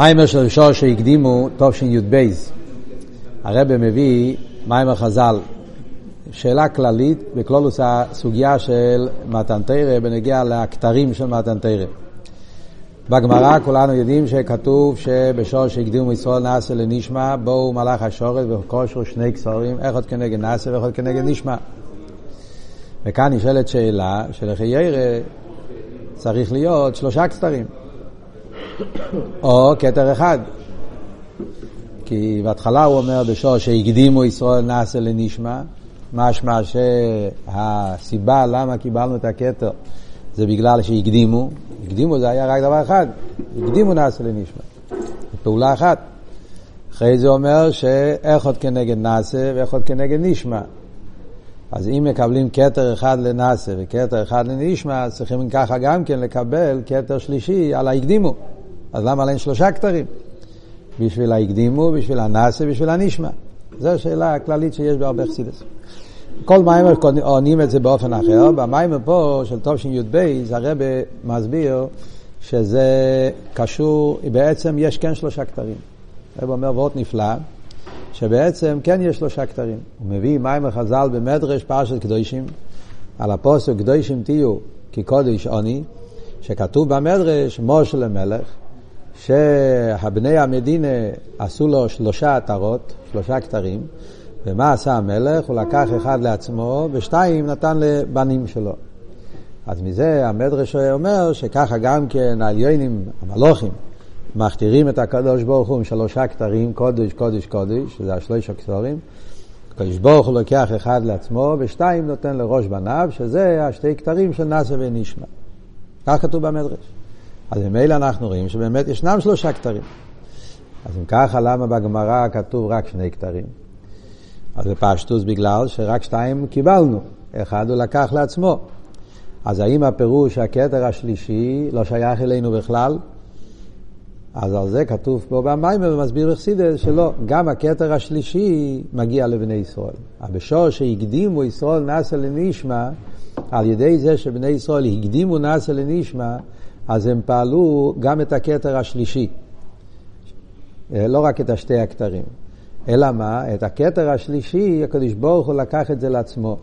מיימר של שור שהקדימו, תשי"ב. הרב מביא מיימר חז"ל. שאלה כללית בכלולוס הסוגיה של מתן תרא בנגיע לכתרים של מתן תרא. בגמרא כולנו יודעים שכתוב שבשור שהקדימו ישראל נאסר לנשמע, בואו מלאך השורת וכושרו שני כסורים, אחד כנגד נאסר ואחד כנגד נשמע. וכאן נשאלת שאלה שלכי ירא צריך להיות שלושה כתרים. או כתר אחד. כי בהתחלה הוא אומר בשור שהקדימו ישראל נאסר לנשמע, משמע שהסיבה למה קיבלנו את הכתר זה בגלל שהקדימו, הקדימו זה היה רק דבר אחד, הקדימו נאסר לנשמע, פעולה אחת. אחרי זה אומר שאיכות כנגד נאסר ואיכות כנגד נשמע. אז אם מקבלים כתר אחד לנאסר וכתר אחד לנשמע, צריכים ככה גם כן לקבל כתר שלישי על ההקדימו. אז למה אין שלושה כתרים? בשביל ההקדימו, בשביל הנאסה, בשביל הנשמע. זו השאלה הכללית שיש בהרבה חסידס. כל מיימר עונים את זה באופן אחר. במיימר פה של תשי"ב, הרבה מסביר שזה קשור, בעצם יש כן שלושה כתרים. הרב אומר וורט נפלא, שבעצם כן יש שלושה כתרים. הוא מביא מיימר חז"ל במדרש פרשת קדושים, על הפוסק קדושים תהיו כי קודש עוני, שכתוב במדרש משה למלך, שהבני המדינה עשו לו שלושה עטרות, שלושה כתרים, ומה עשה המלך? הוא לקח אחד לעצמו ושתיים נתן לבנים שלו. אז מזה המדרש אומר שככה גם כן העליינים, המלוכים, מכתירים את הקדוש ברוך הוא עם שלושה כתרים, קודש, קודש, קודש, שזה השלושה כתרים. הקדוש ברוך הוא לוקח אחד לעצמו ושתיים נותן לראש בניו, שזה השתי כתרים של נאסר ונשמע. כך כתוב במדרש. אז ממילא אנחנו רואים שבאמת ישנם שלושה כתרים. אז אם ככה, למה בגמרא כתוב רק שני כתרים? אז בפשטוס בגלל שרק שתיים קיבלנו, אחד הוא לקח לעצמו. אז האם הפירוש שהכתר השלישי לא שייך אלינו בכלל? אז על זה כתוב פה במיימר ומסביר אכסידס שלא, גם הכתר השלישי מגיע לבני ישראל. הבשור שהקדימו ישראל נאסר לנשמע, על ידי זה שבני ישראל הקדימו נאסר לנשמע, אז הם פעלו גם את הכתר השלישי, אה, לא רק את השתי הכתרים. אלא מה? את הכתר השלישי, הקדוש ברוך הוא לקח את זה לעצמו.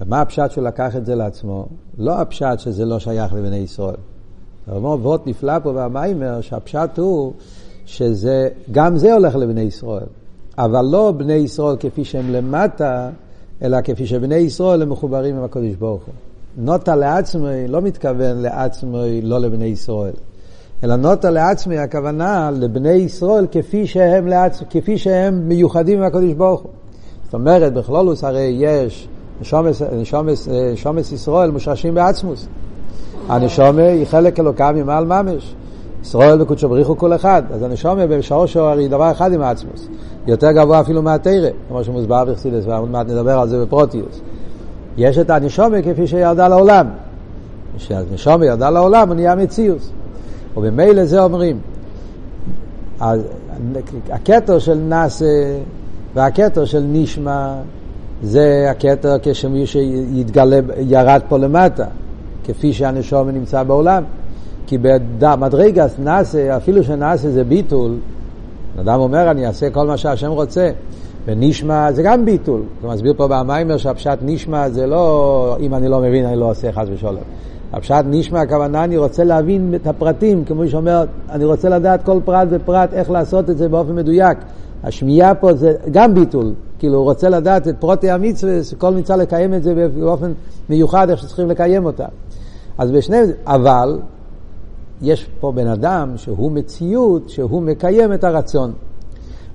ומה הפשט שהוא לקח את זה לעצמו? לא הפשט שזה לא שייך לבני ישראל. הוא אומר וורט נפלא פה במיימר, שהפשט הוא שזה, גם זה הולך לבני ישראל. אבל לא בני ישראל כפי שהם למטה, אלא כפי שבני ישראל הם מחוברים עם הקדוש ברוך הוא. נוטה לעצמי לא מתכוון לעצמי, לא לבני ישראל. אלא נוטה לעצמי, הכוונה לבני ישראל כפי שהם, לעצ... כפי שהם מיוחדים עם הקדוש ברוך הוא. זאת אומרת, בכלולוס הרי יש נשומס, נשומס, נשומס ישראל מושרשים בעצמוס. הנשומה היא חלק אלוקם ממעל ממש. ישראל וקודשו בריחו כל אחד. אז הנשומה בשורשו הרי דבר אחד עם העצמוס. יותר גבוה אפילו מהתרא, כמו שמוסבר בחסידס, ועוד מעט נדבר על זה בפרוטיוס. יש את הנשומה כפי שירדה לעולם. כשהנשומה ירדה לעולם הוא נהיה מציאוס. ובמילא זה אומרים. הכתר של נאסה והכתר של נשמע זה הכתר כשמי שיתגלה, ירד פה למטה, כפי שהנשומה נמצא בעולם. כי במדרגת נאסה, אפילו שנאסה זה ביטול, אדם אומר אני אעשה כל מה שהשם רוצה, ונשמע זה גם ביטול. הוא מסביר פה במיימר שהפשט נשמע זה לא, אם אני לא מבין אני לא עושה חס ושלום. הפשט נשמע הכוונה אני רוצה להבין את הפרטים, כמו שאומר, אני רוצה לדעת כל פרט ופרט איך לעשות את זה באופן מדויק. השמיעה פה זה גם ביטול, כאילו הוא רוצה לדעת את פרוטי המצווה, כל מצווה לקיים את זה באופן מיוחד, איך שצריכים לקיים אותה. אז בשני, אבל יש פה בן אדם שהוא מציאות, שהוא מקיים את הרצון.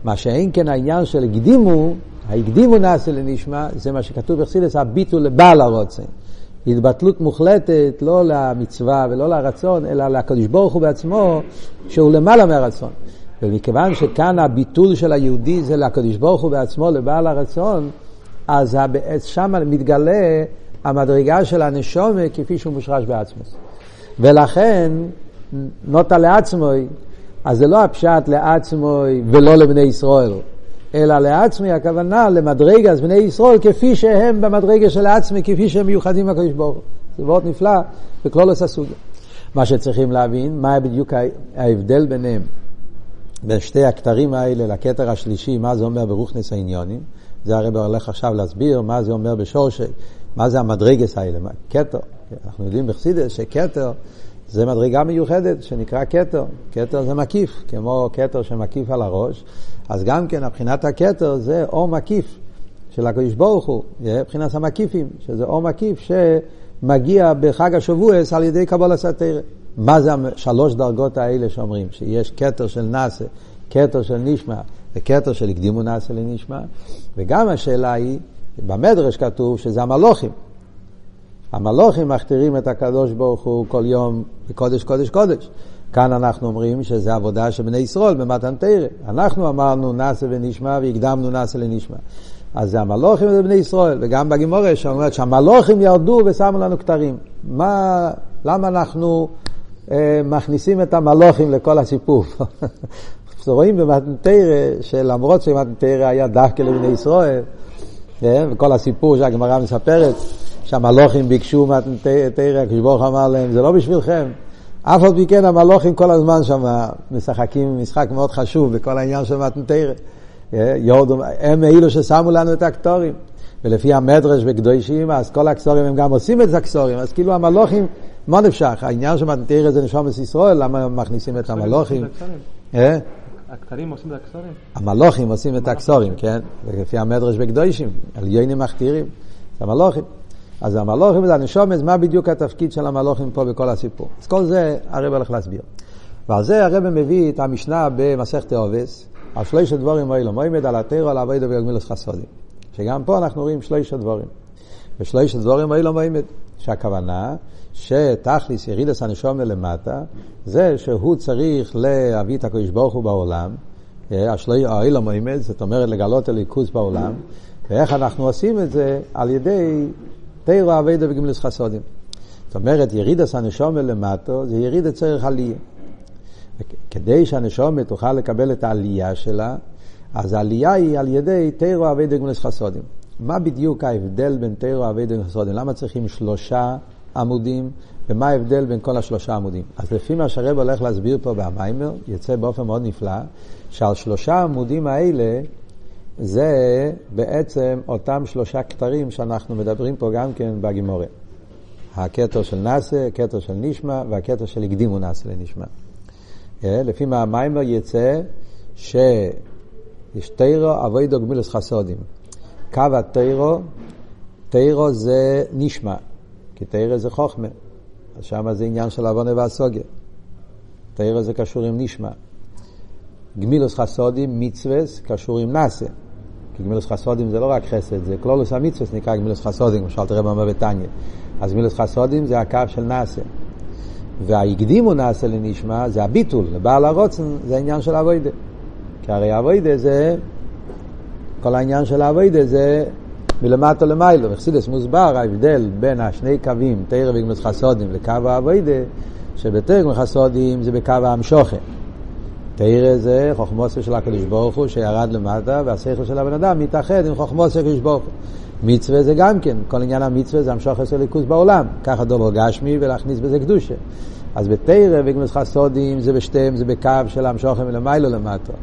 מה שאין כן העניין של הקדימו, ההקדימו נעשה לנשמע, זה מה שכתוב בחסידס, הביטול לבעל הרוצן. התבטלות מוחלטת לא למצווה ולא לרצון, אלא לקדוש ברוך הוא בעצמו, שהוא למעלה מהרצון. ומכיוון שכאן הביטול של היהודי זה לקדוש ברוך הוא בעצמו, לבעל הרצון, אז שם מתגלה המדרגה של הנשומה כפי שהוא מושרש בעצמו. ולכן, נוטה לעצמו, אז זה לא הפשט לעצמו ולא לבני ישראל, אלא לעצמי הכוונה למדרגה בני ישראל כפי שהם במדרגה של עצמי, כפי שהם מיוחדים מהקדוש ברוך הוא. זה מאוד נפלא בכלולוס הסוגיה. מה שצריכים להבין, מה בדיוק ההבדל ביניהם. בשתי הכתרים האלה, לכתר השלישי, מה זה אומר ברוכנס העניונים. זה הרב הולך עכשיו להסביר מה זה אומר בשורשי, מה זה המדרגס האלה, מה, כתר. אנחנו יודעים בחסידס שכתר זה מדרגה מיוחדת שנקרא כתר. כתר זה מקיף, כמו כתר שמקיף על הראש. אז גם כן, מבחינת הכתר זה אור מקיף של הקדוש ברוך הוא, מבחינת המקיפים, שזה אור מקיף שמגיע בחג השבועס על ידי קבול הסתירה. מה זה השלוש דרגות האלה שאומרים? שיש כתר של נאסה, כתר של נשמע וכתר של הקדימו נאסה לנשמע, וגם השאלה היא, במדרש כתוב שזה המלוכים. המלוכים מכתירים את הקדוש ברוך הוא כל יום בקודש קודש קודש. כאן אנחנו אומרים שזה עבודה של בני ישראל במתן תרא. אנחנו אמרנו נאסה ונשמע והקדמנו נאסה לנשמע. אז זה המלוכים וזה בני ישראל, וגם בגימורה שאומרת שהמלוכים ירדו ושמו לנו כתרים. מה, למה אנחנו אה, מכניסים את המלוכים לכל הסיפור? רואים במתנתרא שלמרות שמתנתרא היה דווקא לבני ישראל, אה, וכל הסיפור שהגמרא מספרת, שהמלוכים ביקשו מתנתרא, כשברוך אמר להם, זה לא בשבילכם. אף על פי כן המלוכים כל הזמן שם משחקים משחק מאוד חשוב בכל העניין של מתנתרא. אה, הם אלו ששמו לנו את הקטורים. ולפי המדרש וקדושים, אז כל הקסורים הם גם עושים את הקסורים, אז כאילו המלוכים, מה נפשך? העניין של מתנתרא זה נשום ישראל, למה מכניסים את המלוכים? הכתרים עושים את הקסורים? המלוכים עושים את הקסורים, כן? לפי המדרש בקדושים, עליינים מכתירים, זה המלוכים. אז המלוכים זה הנשומת, מה בדיוק התפקיד של המלוכים פה בכל הסיפור. אז כל זה הרב הולך להסביר. ועל זה הרב מביא את המשנה במסכת עובס, על שלוש הדברים האלו, מועמד על התרא, על אבוידו וגמילוס חסודים. שגם פה אנחנו רואים שלוש הדברים. ושלוש הדברים האלו מועמד, שהכוונה שתכליס ירידס הנשומה למטה, זה שהוא צריך להביא את הקדוש ברוך הוא בעולם, האילום מועמד, זאת אומרת לגלות הליכוז בעולם, ואיך אנחנו עושים את זה? על ידי תירו אבידו וגמילוס חסודים. זאת אומרת, ירידס הנשומה למטה זה ירידת צריך עלייה. כדי שהנשומה תוכל לקבל את העלייה שלה, אז העלייה היא על ידי תירו אבידו וגמילוס חסודים. מה בדיוק ההבדל בין תירו אבידו וגמילוס חסודים? למה צריכים שלושה עמודים, ומה ההבדל בין כל השלושה עמודים. אז לפי מה שהרב הולך להסביר פה במיימר, יוצא באופן מאוד נפלא, שעל שלושה עמודים האלה, זה בעצם אותם שלושה כתרים שאנחנו מדברים פה גם כן בגימורה. הכתר של נאסה, הכתר של נשמע והכתר של הקדימו נאסה לנשמע. אה, לפי מה המיימר יצא שיש תירו אבוידו גמילוס חסודים. קו התירו, תירו זה נשמע, כי תרא זה חוכמה, אז שם זה עניין של עוונה והסוגיה. תרא זה קשור עם נשמע. גמילוס חסודים, מצווס, קשור עם נאסה. כי גמילוס חסודים זה לא רק חסד, זה כלולוס המצווס נקרא גמילוס חסודים, כמו שאלת רב אמר בתניא. אז גמילוס חסודים זה הקו של נאסה. וההקדימו נאסה לנשמע זה הביטול, לבעל הרוצן זה העניין של אבוידה. כי הרי אבוידה זה, כל העניין של אבוידה זה מלמטה למיילו. בחסידס מוסבר ההבדל בין השני קווים, תרא וגמוס חסודים לקו האבוידה, שבתרא וגמוס חסודים זה בקו האמשוכה. תרא זה חוכמוסה של הקדוש ברוך הוא שירד למטה, והשכל של הבן אדם מתאחד עם חוכמוסה של הקדוש ברוך הוא. מצווה זה גם כן, כל עניין המצווה זה המשוך של ליכוז בעולם. ככה דובר גשמי ולהכניס בזה קדושה. אז בתרא וגמוס חסודים זה בשתיהם, זה בקו של המשוכם מלמיילו למטה.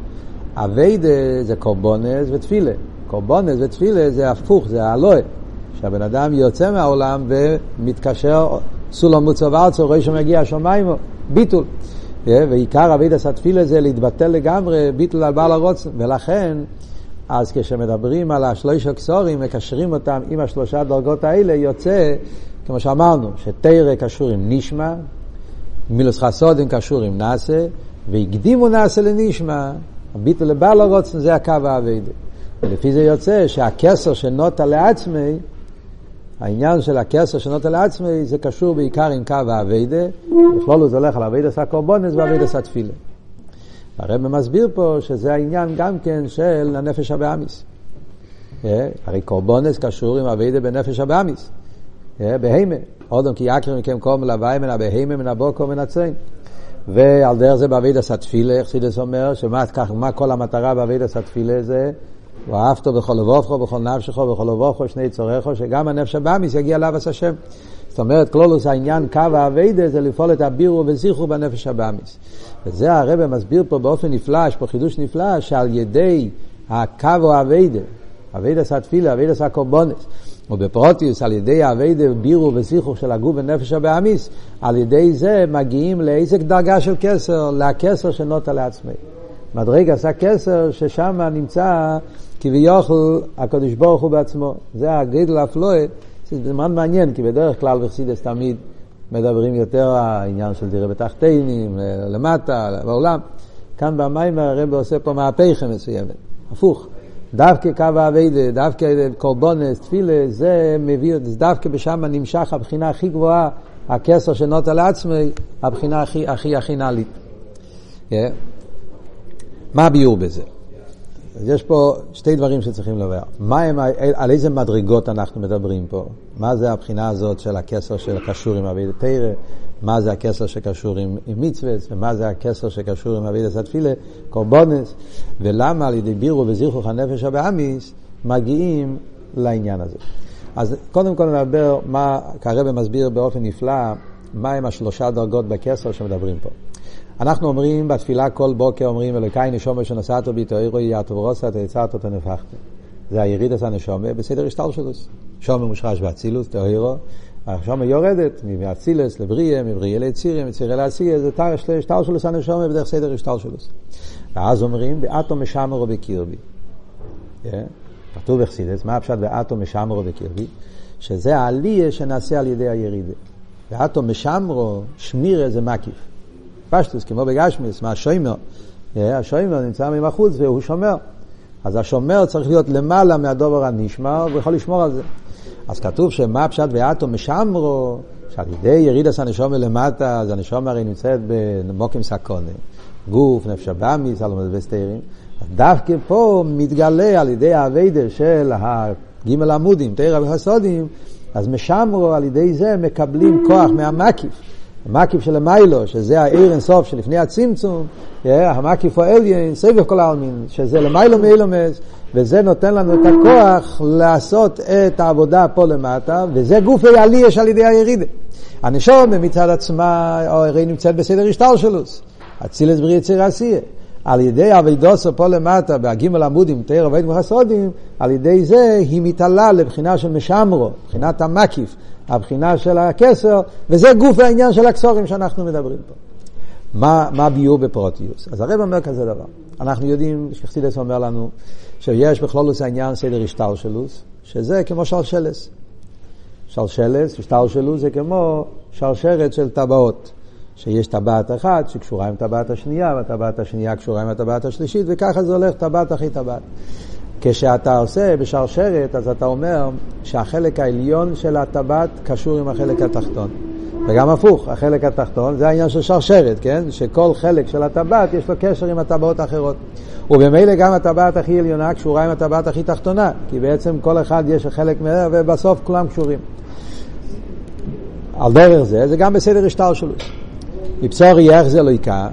אביידה זה קורבונס ותפילה. קורבונס ותפילה זה הפוך, זה האלוה. שהבן אדם יוצא מהעולם ומתקשר סולום מוצב ארצו, רואה שמגיע השמיים, ביטול. ועיקר אבידס התפילה זה להתבטל לגמרי, ביטול על בעל הרוצן. ולכן, אז כשמדברים על השלוש הכתרים, מקשרים אותם עם השלושה דרגות האלה, יוצא, כמו שאמרנו, שתורה קשור עם נשמע, גמילות חסדים קשור עם נעשה, והקדימו נעשה לנשמע, ביטול לבעל הרצון זה הקו העבודה. ולפי זה יוצא שהכתר שנוטל לעצמו, העניין של הכתר שנוטל לעצמו, זה קשור בעיקר עם קו העבודה, בכללות זה הולך על עבודת הקרבנות ועבודת התפילה. הרב מסביר פה שזה העניין גם כן של הנפש הבהמית. אה, הרי קרבנות קשור עם עבודה בנפש הבהמית. אה, בהמה, אדם כי יקריב מכם קרבן לה' מן הבהמה מן הבקר ומן הצאן. ועל דרך זה בעבודת התפילה, איך חסידות אומר, שמה כל המטרה בעבודת התפילה זה ואהבת בכל לבבך, בכל נפשך, בכל לבבך, שני יצריך, שגם הנפש הבהמית יגיע לאהבת השם. זאת זאת אומרת, כללות העניין קו העבודה זה לפעול את הבירור וזיכוך בנפש הבהמית. וזה הרב מסביר פה באופן נפלא, יש פה חידוש נפלא, שעל ידי הקו האביידה, אביידה עשה תפילה, אביידה עשה קורבונס, ובפרוטיוס על ידי האביידה בירו וזיכרו של הגוף ונפש הבאמיס, על ידי זה מגיעים לאיזה דרגה של כסר, לכסר שנוטה לעצמי. מדרגה עשה כסר ששם נמצא כביכול הקדוש ברוך הוא בעצמו. זה הגרידל אפלואה, זה מאוד מעניין, כי בדרך כלל בחסידס תמיד מדברים יותר העניין של דירה בתחתינים, למטה, בעולם. כאן במים הרב עושה פה מהפכה מסוימת, הפוך. דווקא קו האביידה, דווקא קורבונס, תפילה, זה מביא, דווקא בשם נמשך הבחינה הכי גבוהה, הכסר שנוטה לעצמי, הבחינה הכי הכי הכי נעלית. Yeah. מה הביאור בזה? אז יש פה שתי דברים שצריכים לברר. על איזה מדרגות אנחנו מדברים פה? מה זה הבחינה הזאת של הקשר של הקשור עם אביד תרא? מה זה הקשר שקשור עם, עם מצווה? ומה זה הקשר שקשור עם אביד התפילה? קורבונס? ולמה על ידי בירו וזיכוך הנפש הבאמיס מגיעים לעניין הזה? אז קודם כל נדבר מה, כרבא מסביר באופן נפלא, מהם השלושה דרגות בקשר שמדברים פה. אנחנו אומרים בתפילה כל בוקר אומרים אלוקי נשומה שנסעת בי תאירו יעטו ורוסת יצרת אותו נפחת. זה היריד עשה נשומה בסדר השתלשלוס. שומה מושרש באצילוס תאירו. השומה יורדת מאצילוס לבריאה, מבריאה ליצירה, מצירה לעשייה, זה השתלשלוס הנשומה בדרך סדר השתלשלוס. ואז אומרים באטו משמרו בקרבי. כתוב בחסידס, מה הפשט באטו משמרו בקרבי? שזה העלייה שנעשה על ידי הירידה. באטו משמרו, שמירה זה מקיף. פשטוס, כמו בגשמיס, מה השוימר? השוימר נמצא מבחוץ והוא שומר. אז השומר צריך להיות למעלה מהדובר הנשמר, והוא יכול לשמור על זה. אז כתוב שמה הפשט ואטו משמרו, שעל ידי ירידס הנשומה למטה, אז הנשומה הרי נמצאת במוקים סקונה, גוף, נפש הבאמי, סלומות וסתירים. דווקא פה מתגלה על ידי האביידה של הגימל עמודים, תרא וחסודים, אז משמרו על ידי זה מקבלים כוח מהמקיף. המקיף של המיילו, שזה העיר אינסוף שלפני הצמצום, המקיף העליין, סבב כל העלמין, שזה למיילו מאילומס, וזה נותן לנו את הכוח לעשות את העבודה פה למטה, וזה גוף העלייה על ידי הירידה. הנשום מצד עצמה, הרי נמצאת בסדר השטלשלוס, אצילס בריא יציר עשייה. על ידי אבידוסו פה למטה, בהגימל עמודים, תאר עובד וחסודים, על ידי זה היא מתעלה לבחינה של משמרו, מבחינת המקיף, הבחינה של הכסר, וזה גוף העניין של הקסורים שאנחנו מדברים פה. מה, מה ביור בפרוטיוס? אז הרב אומר כזה דבר. אנחנו יודעים, שחסידס אומר לנו, שיש בכלולוס העניין סדר השטלשלוס, שזה כמו שלשלס. שלשלס, השטלשלוס זה כמו שרשרת של טבעות. שיש טבעת אחת שקשורה עם טבעת השנייה, והטבעת השנייה קשורה עם הטבעת השלישית, וככה זה הולך טבעת אחרי טבעת. כשאתה עושה בשרשרת, אז אתה אומר שהחלק העליון של הטבעת קשור עם החלק התחתון. וגם הפוך, החלק התחתון זה העניין של שרשרת, כן? שכל חלק של הטבעת יש לו קשר עם הטבעות האחרות. ובמילא גם הטבעת הכי עליונה קשורה עם הטבעת הכי תחתונה, כי בעצם כל אחד יש חלק מהם ובסוף כולם קשורים. על דרך זה, זה גם בסדר השטר שלו. מבשורי איך זה לא יקע,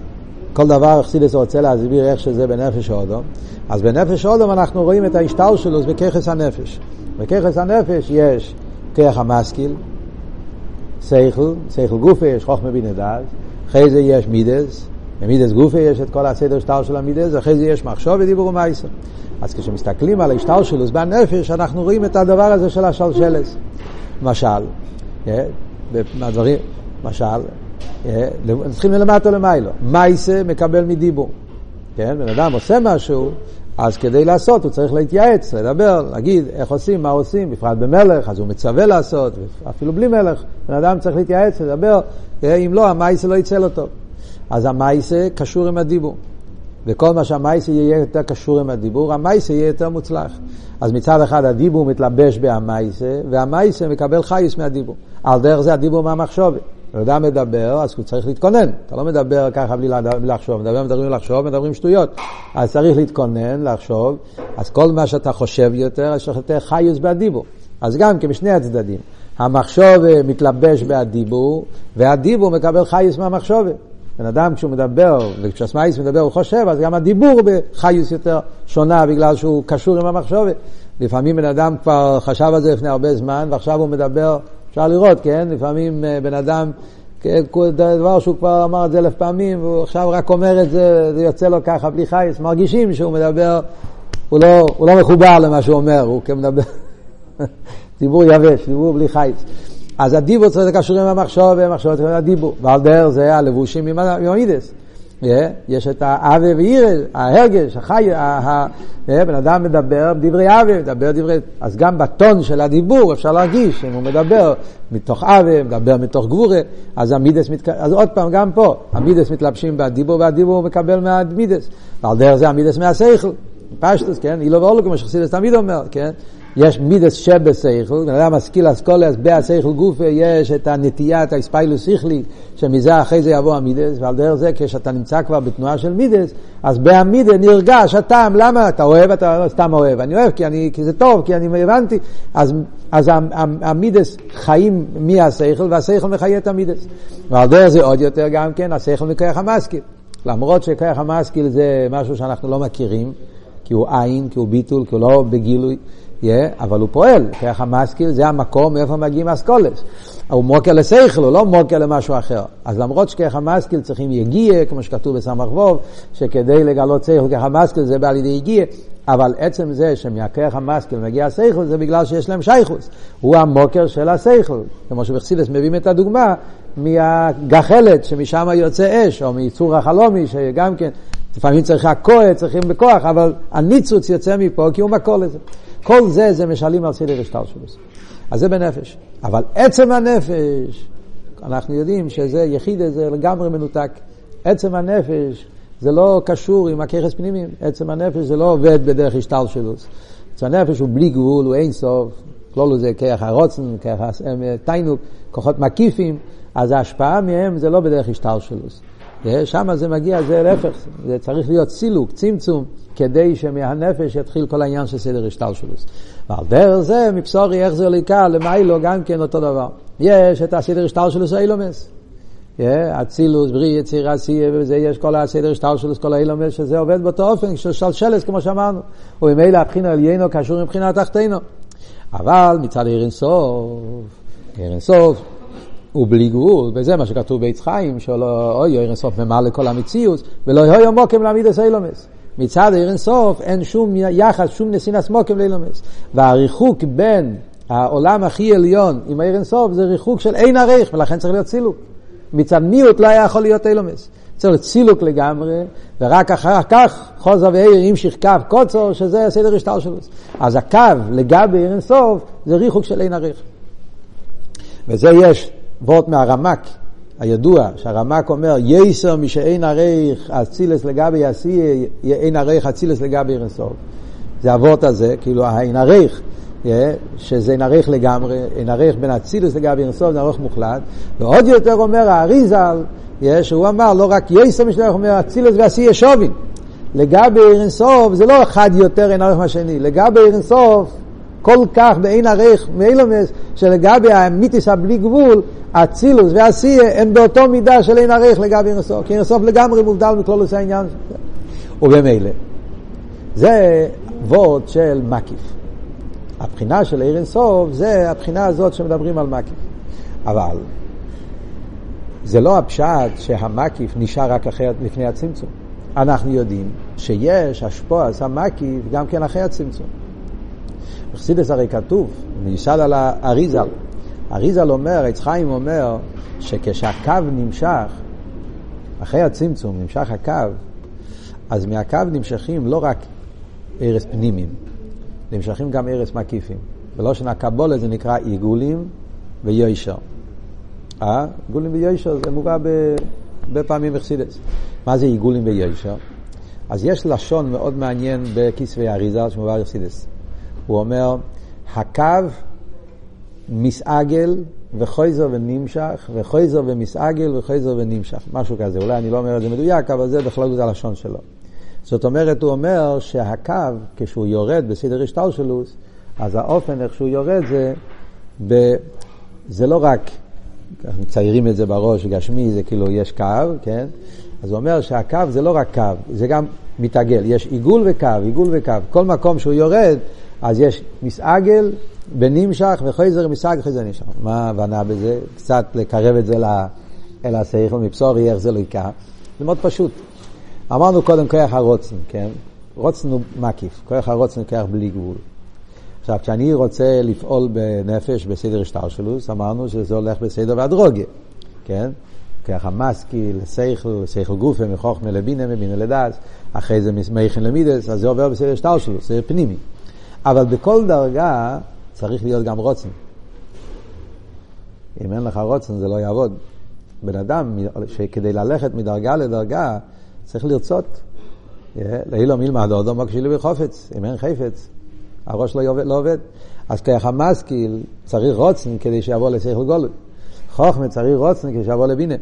כל דבר אכסידס רוצה להסביר איך שזה בנפש האודום, אז בנפש האודום אנחנו רואים את ההשטר שלו בככס הנפש. בככס הנפש יש כרך המשכיל, סייכל, סייכל גופה, יש חוכמה הדעת, אחרי זה יש מידס, במידס גופה יש את כל הסדר שטר של המידס, אחרי זה יש מחשוב ודיבור ומייסר. אז כשמסתכלים על ההשטר שלו בנפש, אנחנו רואים את הדבר הזה של השלשלס. למשל, מהדברים, למשל, נתחיל מלמטה למיילו. מייסה מקבל מדיבור. כן, בן אדם עושה משהו, אז כדי לעשות הוא צריך להתייעץ, לדבר, להגיד איך עושים, מה עושים, בפרט במלך, אז הוא מצווה לעשות, אפילו בלי מלך, בן אדם צריך להתייעץ, לדבר, אם לא, המייסה לא יצא לו טוב. אז המייסה קשור עם הדיבור. וכל מה שהמייסה יהיה יותר קשור עם הדיבור, המייסה יהיה יותר מוצלח. אז מצד אחד הדיבור מתלבש בהמייסה, והמייסה מקבל חייס מהדיבור. על דרך זה הדיבור מהמחשובת. כשאדם מדבר, אז הוא צריך להתכונן. אתה לא מדבר ככה בלי לחשוב. מדבר, מדברים לחשוב, מדברים שטויות. אז צריך להתכונן, לחשוב. אז כל מה שאתה חושב יותר, יש לך יותר חיוס בהדיבור. אז גם כן משני הצדדים. המחשוב מתלבש בהדיבור, והדיבור מקבל חיוס מהמחשוב. בן אדם כשהוא מדבר, וכשהסמאיס מדבר הוא חושב, אז גם הדיבור בחיוס יותר שונה בגלל שהוא קשור עם המחשוב. לפעמים בן אדם כבר חשב על זה לפני הרבה זמן, ועכשיו הוא מדבר אפשר לראות, כן? לפעמים אה, בן אדם, כן, דבר שהוא כבר אמר את זה אלף פעמים, והוא עכשיו רק אומר את זה, זה יוצא לו ככה בלי חייס, מרגישים שהוא מדבר, הוא לא, הוא לא מחובר למה שהוא אומר, הוא כמדבר, דיבור יבש, דיבור בלי חייס. אז הדיבור צריך להיות קשור עם המחשוב, והמחשוב צריך להיות הדיבור, ועל דרך זה הלבושים עם המידס. יש את האווה ואירא, ההרגש, החי, בן אדם מדבר דברי אווה, מדבר דברי... אז גם בטון של הדיבור אפשר להרגיש, אם הוא מדבר מתוך אווה, מדבר מתוך גבורה, אז המידס, מת... אז עוד פעם, גם פה, המידס מתלבשים בדיבור, והדיבור מקבל מהמידס, ועל דרך זה המידס מהשכל, פשטוס, כן? אילו ואולו, כמו שחסידס תמיד אומר, כן? יש מידס שבסייכל, בן אדם משכיל אסכולס בהסייכל גופה, יש את הנטיית האספיילוס שכלי, שמזה אחרי זה יבוא המידס, ועל דרך זה כשאתה נמצא כבר בתנועה של מידס, אז בהמידס נרגש הטעם, למה אתה אוהב, אתה סתם אוהב, אני אוהב כי, אני, כי זה טוב, כי אני הבנתי, אז, אז המידס חיים מהסייכל, והסייכל מחיה את המידס. ועל דרך זה עוד יותר גם כן, הסייכל מכוח המשכיל. למרות שכוח המשכיל זה משהו שאנחנו לא מכירים, כי הוא עין, כי הוא ביטול, כי הוא לא בגילוי. Yeah, אבל הוא פועל, כרך המשכיל זה המקום מאיפה מגיעים אסכולס. הוא מוקר לשכל, הוא לא מוקר למשהו אחר. אז למרות שכרך המשכיל צריכים יגיע, כמו שכתוב בסמ"ך ווב, שכדי לגלות שכל כרך המשכיל זה בא לידי יגיע, אבל עצם זה שמהכרך המשכיל מגיע השכל זה בגלל שיש להם שייכוס. הוא המוקר של השכל. כמו שבחסידס מביאים את הדוגמה מהגחלת שמשם יוצא אש, או מיצור החלומי, שגם כן, לפעמים צריך הכוח, צריכים בכוח, אבל הניצוץ יוצא מפה כי הוא מקור לזה. כל זה זה משלים על סדר השתלשלוס. אז זה בנפש. אבל עצם הנפש, אנחנו יודעים שזה יחיד, זה לגמרי מנותק. עצם הנפש זה לא קשור עם הככס פנימיים. עצם הנפש זה לא עובד בדרך השתלשלוס. עצם הנפש הוא בלי גבול, הוא אין סוף. כלולו זה כרך הרוצן, כרך תיינוק, כוחות מקיפים, אז ההשפעה מהם זה לא בדרך השתלשלוס. שם זה מגיע, זה להפך, זה צריך להיות סילוק, צמצום. כדי שמהנפש יתחיל כל העניין של סדר השתלשלוס. ועל דרך זה, מבשורי איך זה הוליקה, למיילו גם כן אותו דבר. יש את הסדר השתלשלוס האילומס. אצילוס, בריא, יציר, עשייה, וזה יש כל הסדר השתלשלוס, כל האילומס, שזה עובד באותו אופן של שלשלס, כמו שאמרנו. וממילא הבחינה עליינו קשור עם בחינה תחתינו. אבל מצד עיר אינסוף, עיר אינסוף, הוא בלי גבול, וזה מה שכתוב בעץ חיים, שלא אוי עיר אינסוף ממלא כל המציאות, ולא יהיו מוקם להעמיד את אילומס. מצד עיר אינסוף אין שום יחס, שום נסינס מוקם לאילומס. והריחוק בין העולם הכי עליון עם העיר אינסוף זה ריחוק של אין עריך, ולכן צריך להיות צילוק. מצד מיעוט לא היה יכול להיות אילומס. צריך להיות צילוק לגמרי, ורק אחר כך חוזר ועיר ימשיך קו קוצו, שזה הסדר השטר שלו. אז הקו לגבי עיר אינסוף זה ריחוק של אין עריך. וזה יש וורט מהרמק, הידוע, שהרמק אומר, יסר משאין עריך אצילס לגבי עשייה, אין עריך אצילס לגבי אירסוף. זה אבות הזה, כאילו האין עריך, שזה אין עריך לגמרי, אין עריך בין אצילס לגבי אירסוף, זה עריך מוחלט. ועוד יותר אומר האריזל, שהוא אמר, לא רק יסר משאין עריך, אומר אצילס ועשייה שובין. לגבי אירסוף זה לא אחד יותר אין עריך מהשני, לגבי אירסוף כל כך באין עריך מאילומס, שלגבי המיתיס הבלי גבול, אצילוס ועשייה הם באותו מידה של אין עריך לגבי אינסוף, כי אינסוף לגמרי מובדל מכלולוס העניין. ובמילא, זה וורד של מקיף. הבחינה של עיר אינסוף זה הבחינה הזאת שמדברים על מקיף. אבל זה לא הפשט שהמקיף נשאר רק אחרי, לפני הצמצום. אנחנו יודעים שיש השפוע, המקיף גם כן אחרי הצמצום. בחסידס הרי כתוב, נשאל על האריזל, אריזל אומר, עץ חיים אומר, שכשהקו נמשך, אחרי הצמצום נמשך הקו, אז מהקו נמשכים לא רק ארס פנימיים, נמשכים גם ארס מקיפים. בלושן הקבולה זה נקרא עיגולים ויושר. אה? עיגולים ויושר זה מובא בפעמים בחסידס. מה זה עיגולים ויושר? אז יש לשון מאוד מעניין בכסבי אריזה שמובא בחסידס. הוא אומר, הקו מסעגל וחויזר ונמשך, וחויזר ומסעגל וחויזר ונמשך, משהו כזה. אולי אני לא אומר את זה מדויק, אבל זה בכלל זה הלשון שלו. זאת אומרת, הוא אומר שהקו, כשהוא יורד בסדר השטלשלוס, אז האופן איך שהוא יורד זה, ב... זה לא רק, מציירים את זה בראש, גשמי, זה כאילו יש קו, כן? אז הוא אומר שהקו זה לא רק קו, זה גם מתעגל. יש עיגול וקו, עיגול וקו. כל מקום שהוא יורד, אז יש מסעגל ונמשך וחייזר מסעגל וחייזר נמשך. מה ההבנה בזה? קצת לקרב את זה אל השכל מבשורי, איך זה לא ייקח. זה מאוד פשוט. אמרנו קודם כוח הרוצן, כן? רוצן הוא מקיף, כוח הרוצן הוא כוח בלי גבול. עכשיו, כשאני רוצה לפעול בנפש, בסדר השטלשלוס, אמרנו שזה הולך בסדר והדרוגיה, כן? ככה משכיל, שכל, שכל גופה, מחוכמה לבינה, מבינה לדעת, אחרי זה מייכן למידס, אז זה עובר בסדר השטלשלוס, זה פנימי. אבל בכל דרגה צריך להיות גם רוצן. אם אין לך רוצן זה לא יעבוד. בן אדם, שכדי ללכת מדרגה לדרגה, צריך לרצות. לאילו מלמד אודו מקשילי בחופץ, אם אין חפץ, הראש לא עובד. לא עובד. אז ככה משכיל צריך רוצן כדי שיבוא לשכל גולוי. חוכמה צריך רוצן כדי שיבוא לבינה.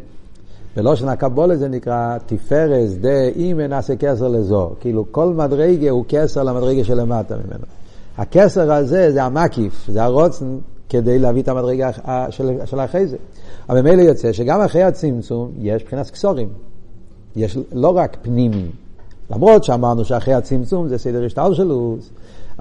בלושן הקבולה זה נקרא תפארס דה אימא נעשה כסר לזור. כאילו כל מדרגה הוא כסר למדרגה שלמטה ממנו. הכסר הזה זה המקיף, זה הרוצן כדי להביא את המדרגה של, של אחרי זה. אבל ממילא יוצא שגם אחרי הצמצום יש מבחינת קסורים. יש לא רק פנימי. למרות שאמרנו שאחרי הצמצום זה סדר השתלשלות,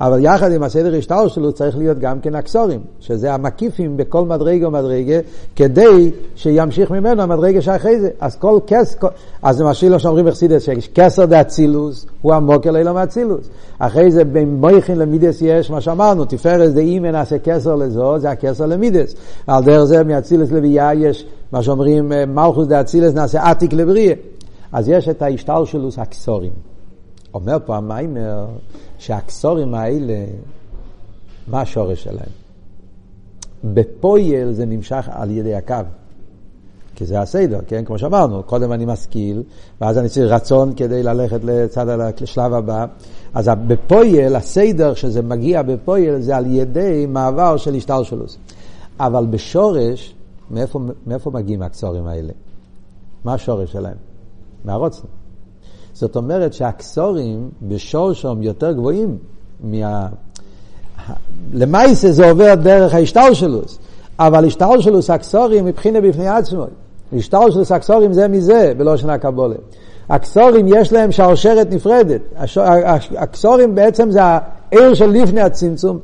אבל יחד עם הסדר השתלשלות צריך להיות גם כן הקסורים, שזה המקיפים בכל מדרגה ומדרגה, כדי שימשיך ממנו המדרגה שאחרי זה. אז כל כס, כל... אז משאיר לו שאומרים בחסידס, שקסר דאצילוס הוא המוקר לילה מאצילוס. אחרי זה בין מויכין למידס יש מה שאמרנו, תפארס דאימן נעשה כסר לזו, זה הכסר למידס. על דרך זה מאצילס לביאה יש מה שאומרים מלכוס דאצילס נעשה עתיק לבריאה. אז יש את ההשתלשלוס הקסורים. אומר פה המיימר שהקסורים האלה, מה השורש שלהם? בפויל זה נמשך על ידי הקו. כי זה הסדר, כן? כמו שאמרנו, קודם אני משכיל, ואז אני צריך רצון כדי ללכת לצד השלב הבא. אז בפויל, הסדר שזה מגיע בפויל זה על ידי מעבר של השתלשלוס. אבל בשורש, מאיפה, מאיפה מגיעים הקסורים האלה? מה השורש שלהם? מהרוצן. זאת אומרת שהקסורים בשורשום יותר גבוהים מה... למעשה זה עובר דרך ההשתלשלוס, אבל השתלשלוס הקסורים מבחינה בפני עצמו. השתלשלוס הקסורים זה מזה, בלושן הקבולה. הקסורים יש להם שרשרת נפרדת. הקסורים בעצם זה העיר של לפני הצמצום,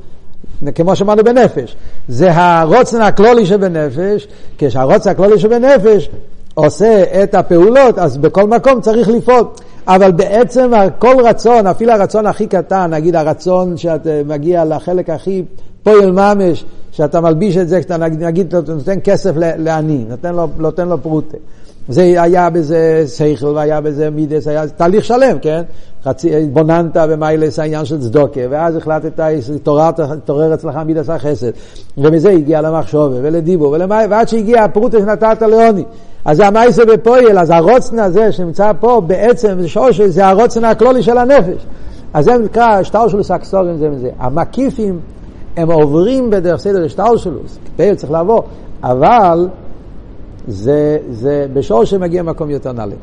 כמו שאמרנו בנפש. זה הרוצן הכלולי שבנפש, כשהרוצן הכלולי שבנפש עושה את הפעולות, אז בכל מקום צריך לפעול. אבל בעצם כל רצון, אפילו הרצון הכי קטן, נגיד הרצון שאת אה, מגיע לחלק הכי פועל ממש, שאתה מלביש את זה, שאתה נגיד נותן כסף לעני, נותן לו, נותן לו פרוטה. זה היה בזה שכל והיה בזה מידס, היה תהליך שלם, כן? חצי, בוננת במיילס העניין של צדוקה, ואז החלטת, התעורר אצלך מידס החסד, ומזה הגיע למחשובה ולדיבור, ולמה, ועד שהגיע הפרוטה שנתת לעוני. אז זה המייסה בפועל, אז הרוצן הזה שנמצא פה בעצם, שורש, זה הרוצן הכלולי של הנפש. אז זה נקרא שטלשלוס אקסורים זה מזה. המקיפים הם עוברים בדרך סדר שטלשלוס, פייל צריך לעבור, אבל זה, זה בשור שמגיע מקום יותר נעלה.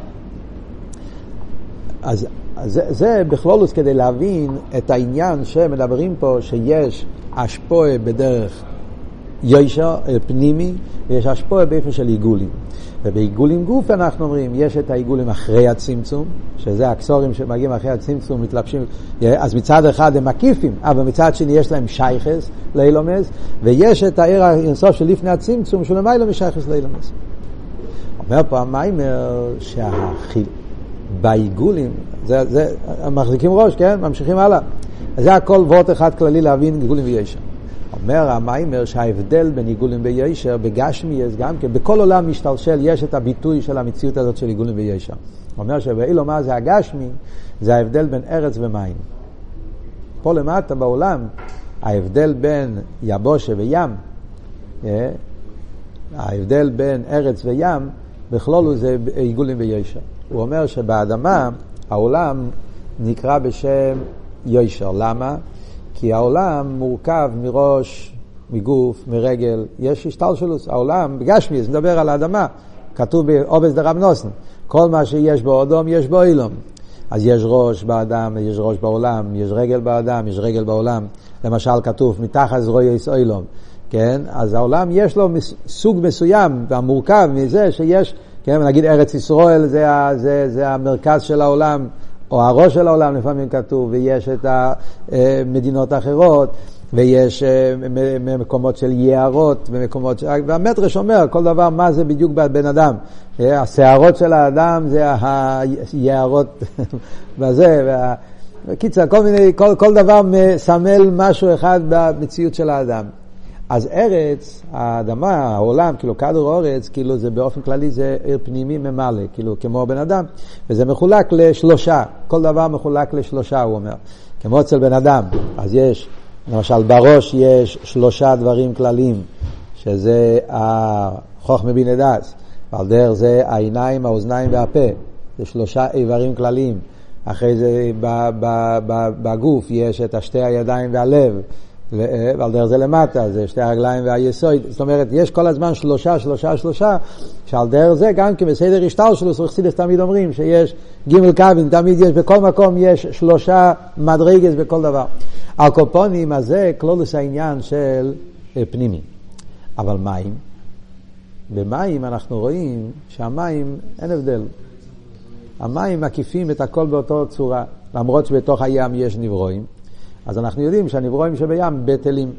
אז זה, זה בכלולוס כדי להבין את העניין שמדברים פה שיש השפועה בדרך ישר, פנימי, ויש השפועה באופן של עיגולים. ובעיגולים גוף אנחנו אומרים, יש את העיגולים אחרי הצמצום, שזה הקסורים שמגיעים אחרי הצמצום, מתלבשים, אז מצד אחד הם מקיפים, אבל מצד שני יש להם שייכס לאילומס, ויש את העיר האינסוף של לפני הצמצום, שהוא למעלה משייכס לאילומס. אומר פה המיימר שהחיל... בעיגולים, זה, זה, מחזיקים ראש, כן? ממשיכים הלאה. זה הכל וורט אחד כללי להבין עיגולים וישר. אומר המיימר שההבדל בין עיגולים וישר יש גם כן, בכל עולם משתלשל יש את הביטוי של המציאות הזאת של עיגולים וישר. הוא אומר שבאילו מה זה הגשמי, זה ההבדל בין ארץ ומים. פה למטה בעולם, ההבדל בין יבושה וים, אה, ההבדל בין ארץ וים, בכלול זה עיגולים וישר. הוא אומר שבאדמה העולם נקרא בשם יושר. למה? כי העולם מורכב מראש, מגוף, מרגל, יש השתלשלוס. העולם, בגשמי, זה מדבר על האדמה, כתוב בעובס דרב נוסן, כל מה שיש בו אדום יש בו אילום. אז יש ראש באדם, יש ראש בעולם, יש רגל באדם, יש רגל בעולם. למשל כתוב, מתחת זרועי יש אילום. כן? אז העולם יש לו סוג מסוים, והמורכב מזה שיש כן, נגיד ארץ ישראל זה, זה, זה המרכז של העולם, או הראש של העולם לפעמים כתוב, ויש את המדינות האחרות, ויש אה, מקומות של יערות, ומקומות של... והמטרש אומר כל דבר מה זה בדיוק בן אדם. אה, השערות של האדם זה היערות בזה. בקיצר, כל, מיני, כל, כל דבר מסמל משהו אחד במציאות של האדם. אז ארץ, האדמה, העולם, כאילו כדור אורץ, כאילו זה באופן כללי זה עיר פנימי ממלא, כאילו כמו בן אדם, וזה מחולק לשלושה, כל דבר מחולק לשלושה, הוא אומר, כמו אצל בן אדם, אז יש, למשל בראש יש שלושה דברים כלליים, שזה החוכמה בינה דס, ועל דרך זה העיניים, האוזניים והפה, זה שלושה איברים כלליים. אחרי זה בגוף יש את השתי הידיים והלב, ועל דרך זה למטה, זה שתי הרגליים והיסוד. זאת אומרת, יש כל הזמן שלושה, שלושה, שלושה, שעל דרך זה גם כן בסדר השטר שלו, סוכסידס תמיד אומרים שיש גימל קווין, תמיד יש, בכל מקום יש שלושה מדרגס בכל דבר. הקופונים הזה כלולוס העניין של אה, פנימי. אבל מים, במים אנחנו רואים שהמים אין הבדל. המים מקיפים את הכל באותו צורה, למרות שבתוך הים יש נברואים. אז אנחנו יודעים שהנברואים שבים בטלים.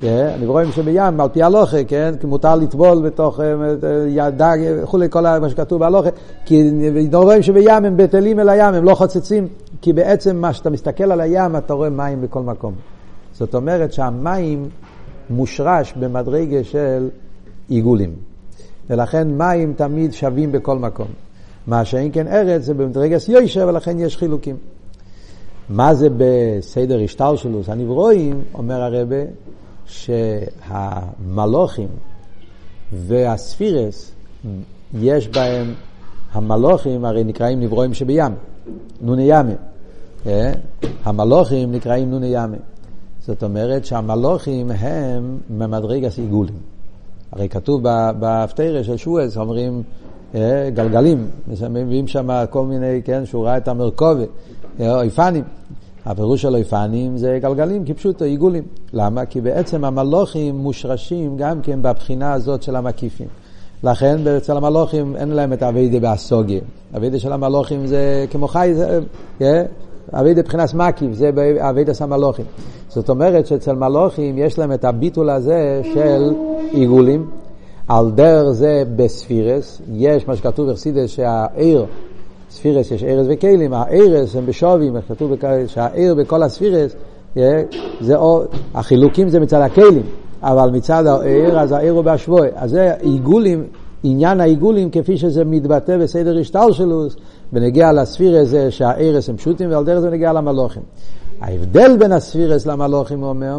כן? הנברואים שבים, על פי הלוכה, כן? כי מותר לטבול בתוך אה, דג וכולי, כל מה שכתוב בהלוכה, כי נברואים שבים הם בטלים אל הים, הם לא חוצצים, כי בעצם מה שאתה מסתכל על הים, אתה רואה מים בכל מקום. זאת אומרת שהמים מושרש במדרגה של עיגולים. ולכן מים תמיד שווים בכל מקום. מה שאין כן ארץ זה במדרגס יוישר, ולכן יש חילוקים. מה זה בסדר השטלשלוס הנברואים, אומר הרבה, שהמלוכים והספירס, יש בהם, המלוכים הרי נקראים נברואים שבים, נוני ימי. אה? המלוכים נקראים נוני ימי. זאת אומרת שהמלוכים הם ממדרגס עיגולים. הרי כתוב בהפטרה של שועז, אומרים אה, גלגלים, מביאים שם כל מיני, כן, שהוא ראה את המרכובת. אויפנים. הפירוש של אויפנים זה גלגלים כפשוטו, עיגולים. למה? כי בעצם המלוכים מושרשים גם כן בבחינה הזאת של המקיפים. לכן אצל המלוכים אין להם את אביידה באסוגיה. אביידה של המלוכים זה כמו חי, זה, אה, אביידה מבחינת מקיף, זה אביידה של המלוכים. זאת אומרת שאצל מלוכים יש להם את הביטול הזה של עיגולים. על דרך זה בספירס, יש מה שכתוב בחסידס שהעיר ספירס יש ארז וכלים, הארז הם בשווים, איך כתוב שהעיר בכל הספירס, זה או, החילוקים זה מצד הכלים, אבל מצד העיר, אז העיר הוא בהשווי. אז זה עיגולים, עניין העיגולים כפי שזה מתבטא בסדר השטלשלוס, בנגיע לספירס זה שהערס הם פשוטים, ועל דרך זה נגיע למלוכים. ההבדל בין הספירס למלוכים, הוא אומר,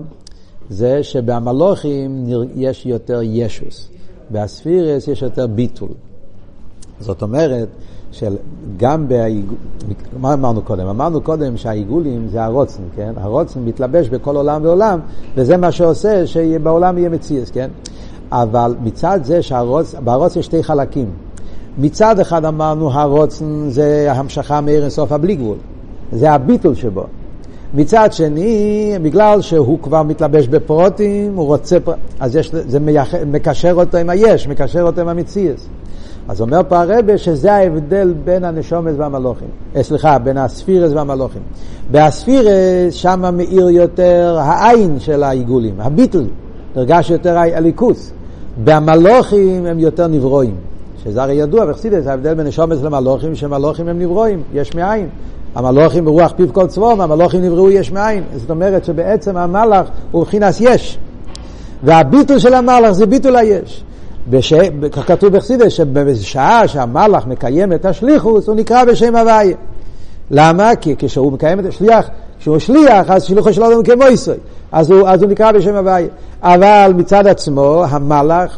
זה שבמלוכים יש יותר ישוס, בספירס יש יותר ביטול. זאת אומרת, של גם בעיגול, מה אמרנו קודם? אמרנו קודם שהעיגולים זה הרוצן, כן? הרוצן מתלבש בכל עולם ועולם, וזה מה שעושה שבעולם יהיה מציאס, כן? אבל מצד זה שבהרוצן יש שתי חלקים. מצד אחד אמרנו הרוצן זה המשכה מעיר אינסוף הבלי גבול, זה הביטול שבו. מצד שני, בגלל שהוא כבר מתלבש בפרוטים, הוא רוצה, אז יש, זה מייח, מקשר אותו עם היש, מקשר אותו עם המציאס. אז אומר פה הרבה שזה ההבדל בין הנשומס והמלוכים. אה, סליחה, בין הספירס והמלוכים. בהספירס שם מאיר יותר העין של העיגולים, הביטל, נרגש יותר הליכוס. במלוכים הם יותר נברואים. שזה הרי ידוע בחסידס, ההבדל בין נשומס למלוכים, שמלוכים הם נברואים, יש מאין. המלוכים ברוח פיו כל צבום, המלוכים נבראו יש מאין. זאת אומרת שבעצם המלאך הוא מבחינת יש. והביטול של המלאך זה ביטול היש. בש... כתוב בחסידס שבשעה שהמלאך מקיים את השליחוס הוא נקרא בשם הוויה. למה? כי כשהוא מקיים את השליח, כשהוא שליח אז שלוחו של אדם כמו ישראל, אז הוא, אז הוא נקרא בשם הוויה. אבל מצד עצמו המלאך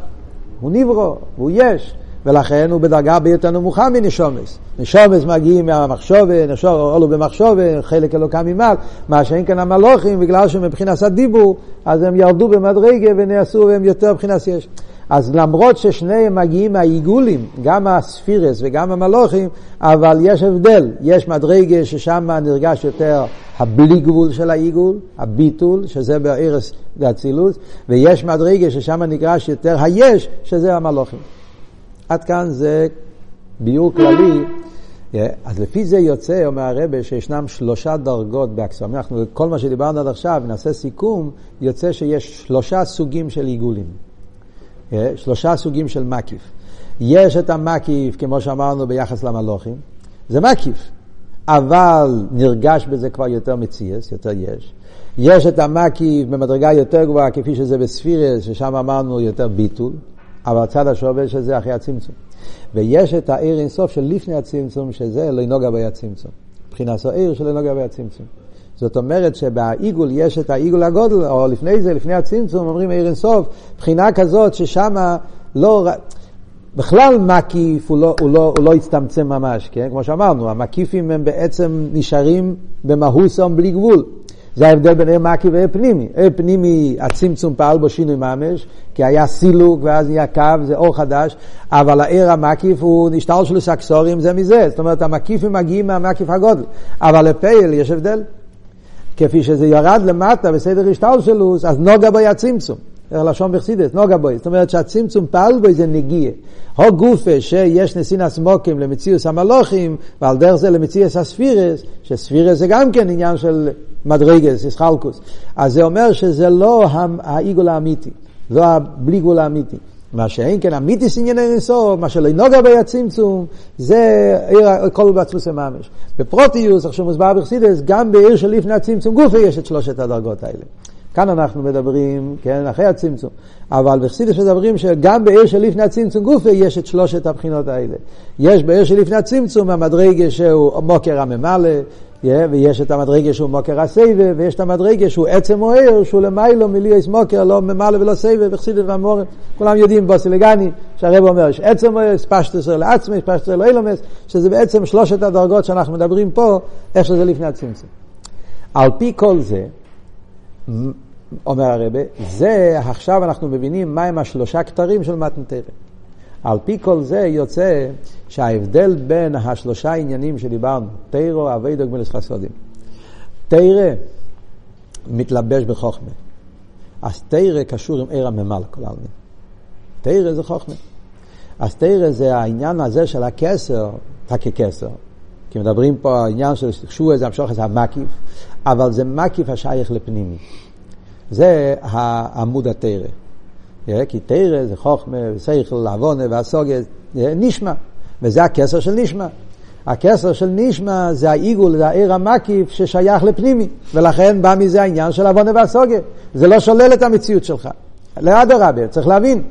הוא נברו, הוא יש, ולכן הוא בדרגה ביותר נמוכה מנשומס. נשומס מגיעים מהמחשובה, נשור עולו במחשובה, חלק אלוקם ממעל, מה שאין כאן המלוכים, בגלל שמבחינת הדיבור, אז הם ירדו במדרגה ונעשו והם יותר מבחינת יש. אז למרות ששניהם מגיעים מהעיגולים, גם הספירס וגם המלוכים, אבל יש הבדל, יש מדרגה ששם נרגש יותר הבלי גבול של העיגול, הביטול, שזה בארץ ואצילות, ויש מדרגה ששם נרגש יותר היש, שזה המלוכים. עד כאן זה ביור כללי. אז לפי זה יוצא, אומר הרבה, שישנם שלושה דרגות באקסום. אנחנו, כל מה שדיברנו עד עכשיו, נעשה סיכום, יוצא שיש שלושה סוגים של עיגולים. שלושה סוגים של מקיף. יש את המקיף, כמו שאמרנו, ביחס למלוכים. זה מקיף. אבל נרגש בזה כבר יותר מציאס, יותר יש. יש את המקיף במדרגה יותר גבוהה, כפי שזה בספירס, ששם אמרנו יותר ביטול, אבל הצד השווה שזה אחרי הצמצום. ויש את העיר אינסוף של לפני הצמצום, שזה לא בי הצמצום. מבחינת העיר של ינוגע בי הצמצום. זאת אומרת שבעיגול יש את העיגול הגודל, או לפני זה, לפני הצמצום, אומרים עיר אינסוף, מבחינה כזאת ששם לא... בכלל מקיף הוא לא, הוא, לא, הוא לא הצטמצם ממש, כן? כמו שאמרנו, המקיפים הם בעצם נשארים במהוסם בלי גבול. זה ההבדל בין עיר מקיף ועיר פנימי. עיר פנימי, הצמצום פעל בו שינוי ממש, כי היה סילוק ואז נהיה קו, זה אור חדש, אבל העיר המקיף הוא נשתל של סקסורים זה מזה. זאת אומרת, המקיפים מגיעים מהמקיף הגודל. אבל לפייל יש הבדל. כפי שזה ירד למטה בסדר השתלשלוס, אז נוגה בו היה צמצום. לשון בחסידס, נוגה בוי. זאת אומרת שהצמצום פעל בו זה נגיע. הו גופה שיש נסין הסמוקים למציאוס המלוכים, ועל דרך זה למציאוס הספירס, שספירס זה גם כן עניין של מדרגס, ישחלקוס. אז זה אומר שזה לא העיגול האמיתי, לא הבלי גבול האמיתי. מה שאין כן אמיתיס ענייני אינסוף, מה שלא נוגע בי הצמצום, זה עיר כל בעצמוס ממש. בפרוטיוס, עכשיו מוסבר בחסידס, גם בעיר של לפני הצמצום גופה יש את שלושת הדרגות האלה. כאן אנחנו מדברים, כן, אחרי הצמצום. אבל בחסידס מדברים שגם בעיר של לפני הצמצום גופה יש את שלושת הבחינות האלה. יש בעיר של לפני הצמצום המדרגה שהוא מוקר הממלא, ויש את המדרגה שהוא מוקר הסבב, ויש את המדרגה שהוא עצם או עיר, שהוא למיילו מליאס מוקר, לא ממלא ולא סבב, בחסידס והמורם. כולם יודעים בוסילגני, שהרב אומר, יש עצם או עיר, ספשטוס לעצמי, ספשטוס לאילומס, שזה בעצם שלושת הדרגות שאנחנו מדברים פה, איך שזה לפני הצמצום. על פי כל זה, אומר הרבה, זה עכשיו אנחנו מבינים מהם השלושה כתרים של מתנתרא. על פי כל זה יוצא שההבדל בין השלושה עניינים שדיברנו, תירו, אביידו, גמלס חסודים. תירא מתלבש בחוכמה. אז תירא קשור עם עיר הממל כל העלמין. תירא זה חוכמה. אז תירא זה העניין הזה של הכסר, ככסר. כי מדברים פה על העניין של שוע זה המשוך זה המקיף, אבל זה מקיף השייך לפנימי. זה העמוד התרא. כי תרא זה חוכמה, ושכל, עוונה והסוגה, נשמע. וזה הכסר של נשמע. הכסר של נשמע זה העיגול, זה העיר המקיף ששייך לפנימי, ולכן בא מזה העניין של עוונה והסוגה. זה לא שולל את המציאות שלך. לאדרבה, צריך להבין.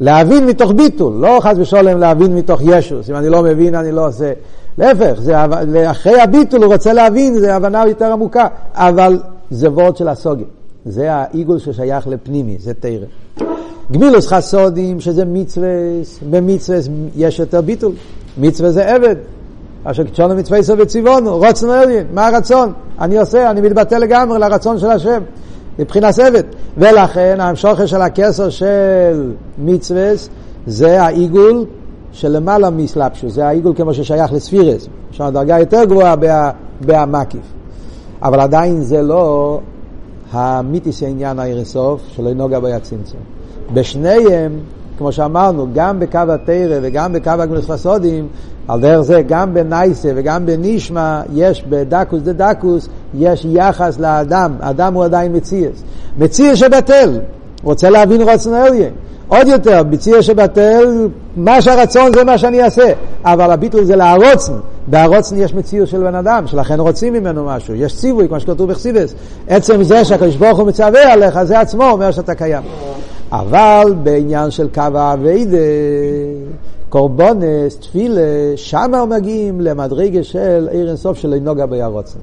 להבין מתוך ביטול, לא חס ושלום להבין מתוך ישוס. אם אני לא מבין, אני לא עושה. להפך, זה, אחרי הביטול הוא רוצה להבין, זה הבנה יותר עמוקה, אבל זה וורד של הסוגיה. זה העיגול ששייך לפנימי, זה תרא. גמילוס חסודים, שזה מצווה, במצווה יש יותר ביטול. מצווה זה עבד. אשר קצ'ונו מצווה סוף וציוונו, רוצנו עליין, מה הרצון? אני עושה, אני מתבטא לגמרי לרצון של השם, מבחינת עבד. ולכן המשוכר של הכסר של מצווה זה העיגול של למעלה מסלפשו, זה העיגול כמו ששייך לספירס, יש לנו דרגה יותר גבוהה בהמקיף. אבל עדיין זה לא המיתיס העניין האירסוף, שלא נוגע בי הצמצום. בשניהם, כמו שאמרנו, גם בקו התרא וגם בקו הגמלס חסודים, על דרך זה גם בנייסה וגם בנישמה, יש בדקוס דה דקוס, יש יחס לאדם, אדם הוא עדיין מציאס. מציאס שבטל, רוצה להבין רוצן אליה. עוד יותר, בציאס שבטל, מה שהרצון זה מה שאני אעשה, אבל הביטול זה להרוצן. בהרוצן יש מציאות של בן אדם, שלכן רוצים ממנו משהו, יש ציווי, כמו שכתוב בחסידס. עצם זה שהקדוש ברוך הוא מצווה עליך, זה עצמו אומר שאתה קיים. אבל בעניין של קו האביידה, קורבונס, תפילה, שמה מגיעים למדרגה של עיר אינסוף של נוגע בירוצן.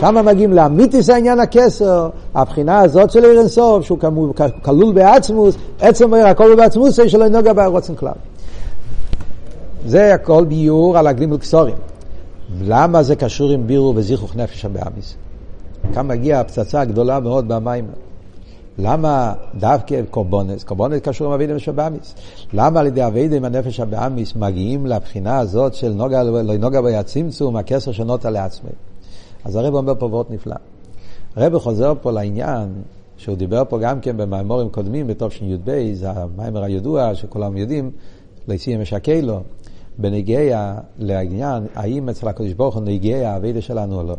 שמה מגיעים לאמיתיס העניין הכסר, הבחינה הזאת של עיר אינסוף, שהוא כלול בעצמוס, עצם עיר הכל בעצמוס, של נוגע בירוצן כלל. זה הכל ביור על הגלימל קסורים. למה זה קשור עם בירו וזיכוך נפש הבאמיס? כאן מגיעה הפצצה הגדולה מאוד במים. למה דווקא קורבונס? קורבונס קשור עם אבידה נפש הבאמיס. למה על ידי אבידה עם הנפש הבאמיס מגיעים לבחינה הזאת של נוגע, לא נוגע בי הצמצום, הכסר שנוטה לעצמי? אז הרב אומר פה וורט נפלא. הרב חוזר פה לעניין שהוא דיבר פה גם כן במאמורים קודמים בתוף שי"ב, זה המיימר הידוע שכולם יודעים, ליציאה משקה לו, בנגיע לעניין, האם אצל הקדוש ברוך הוא נגיע האבידה שלנו או לא,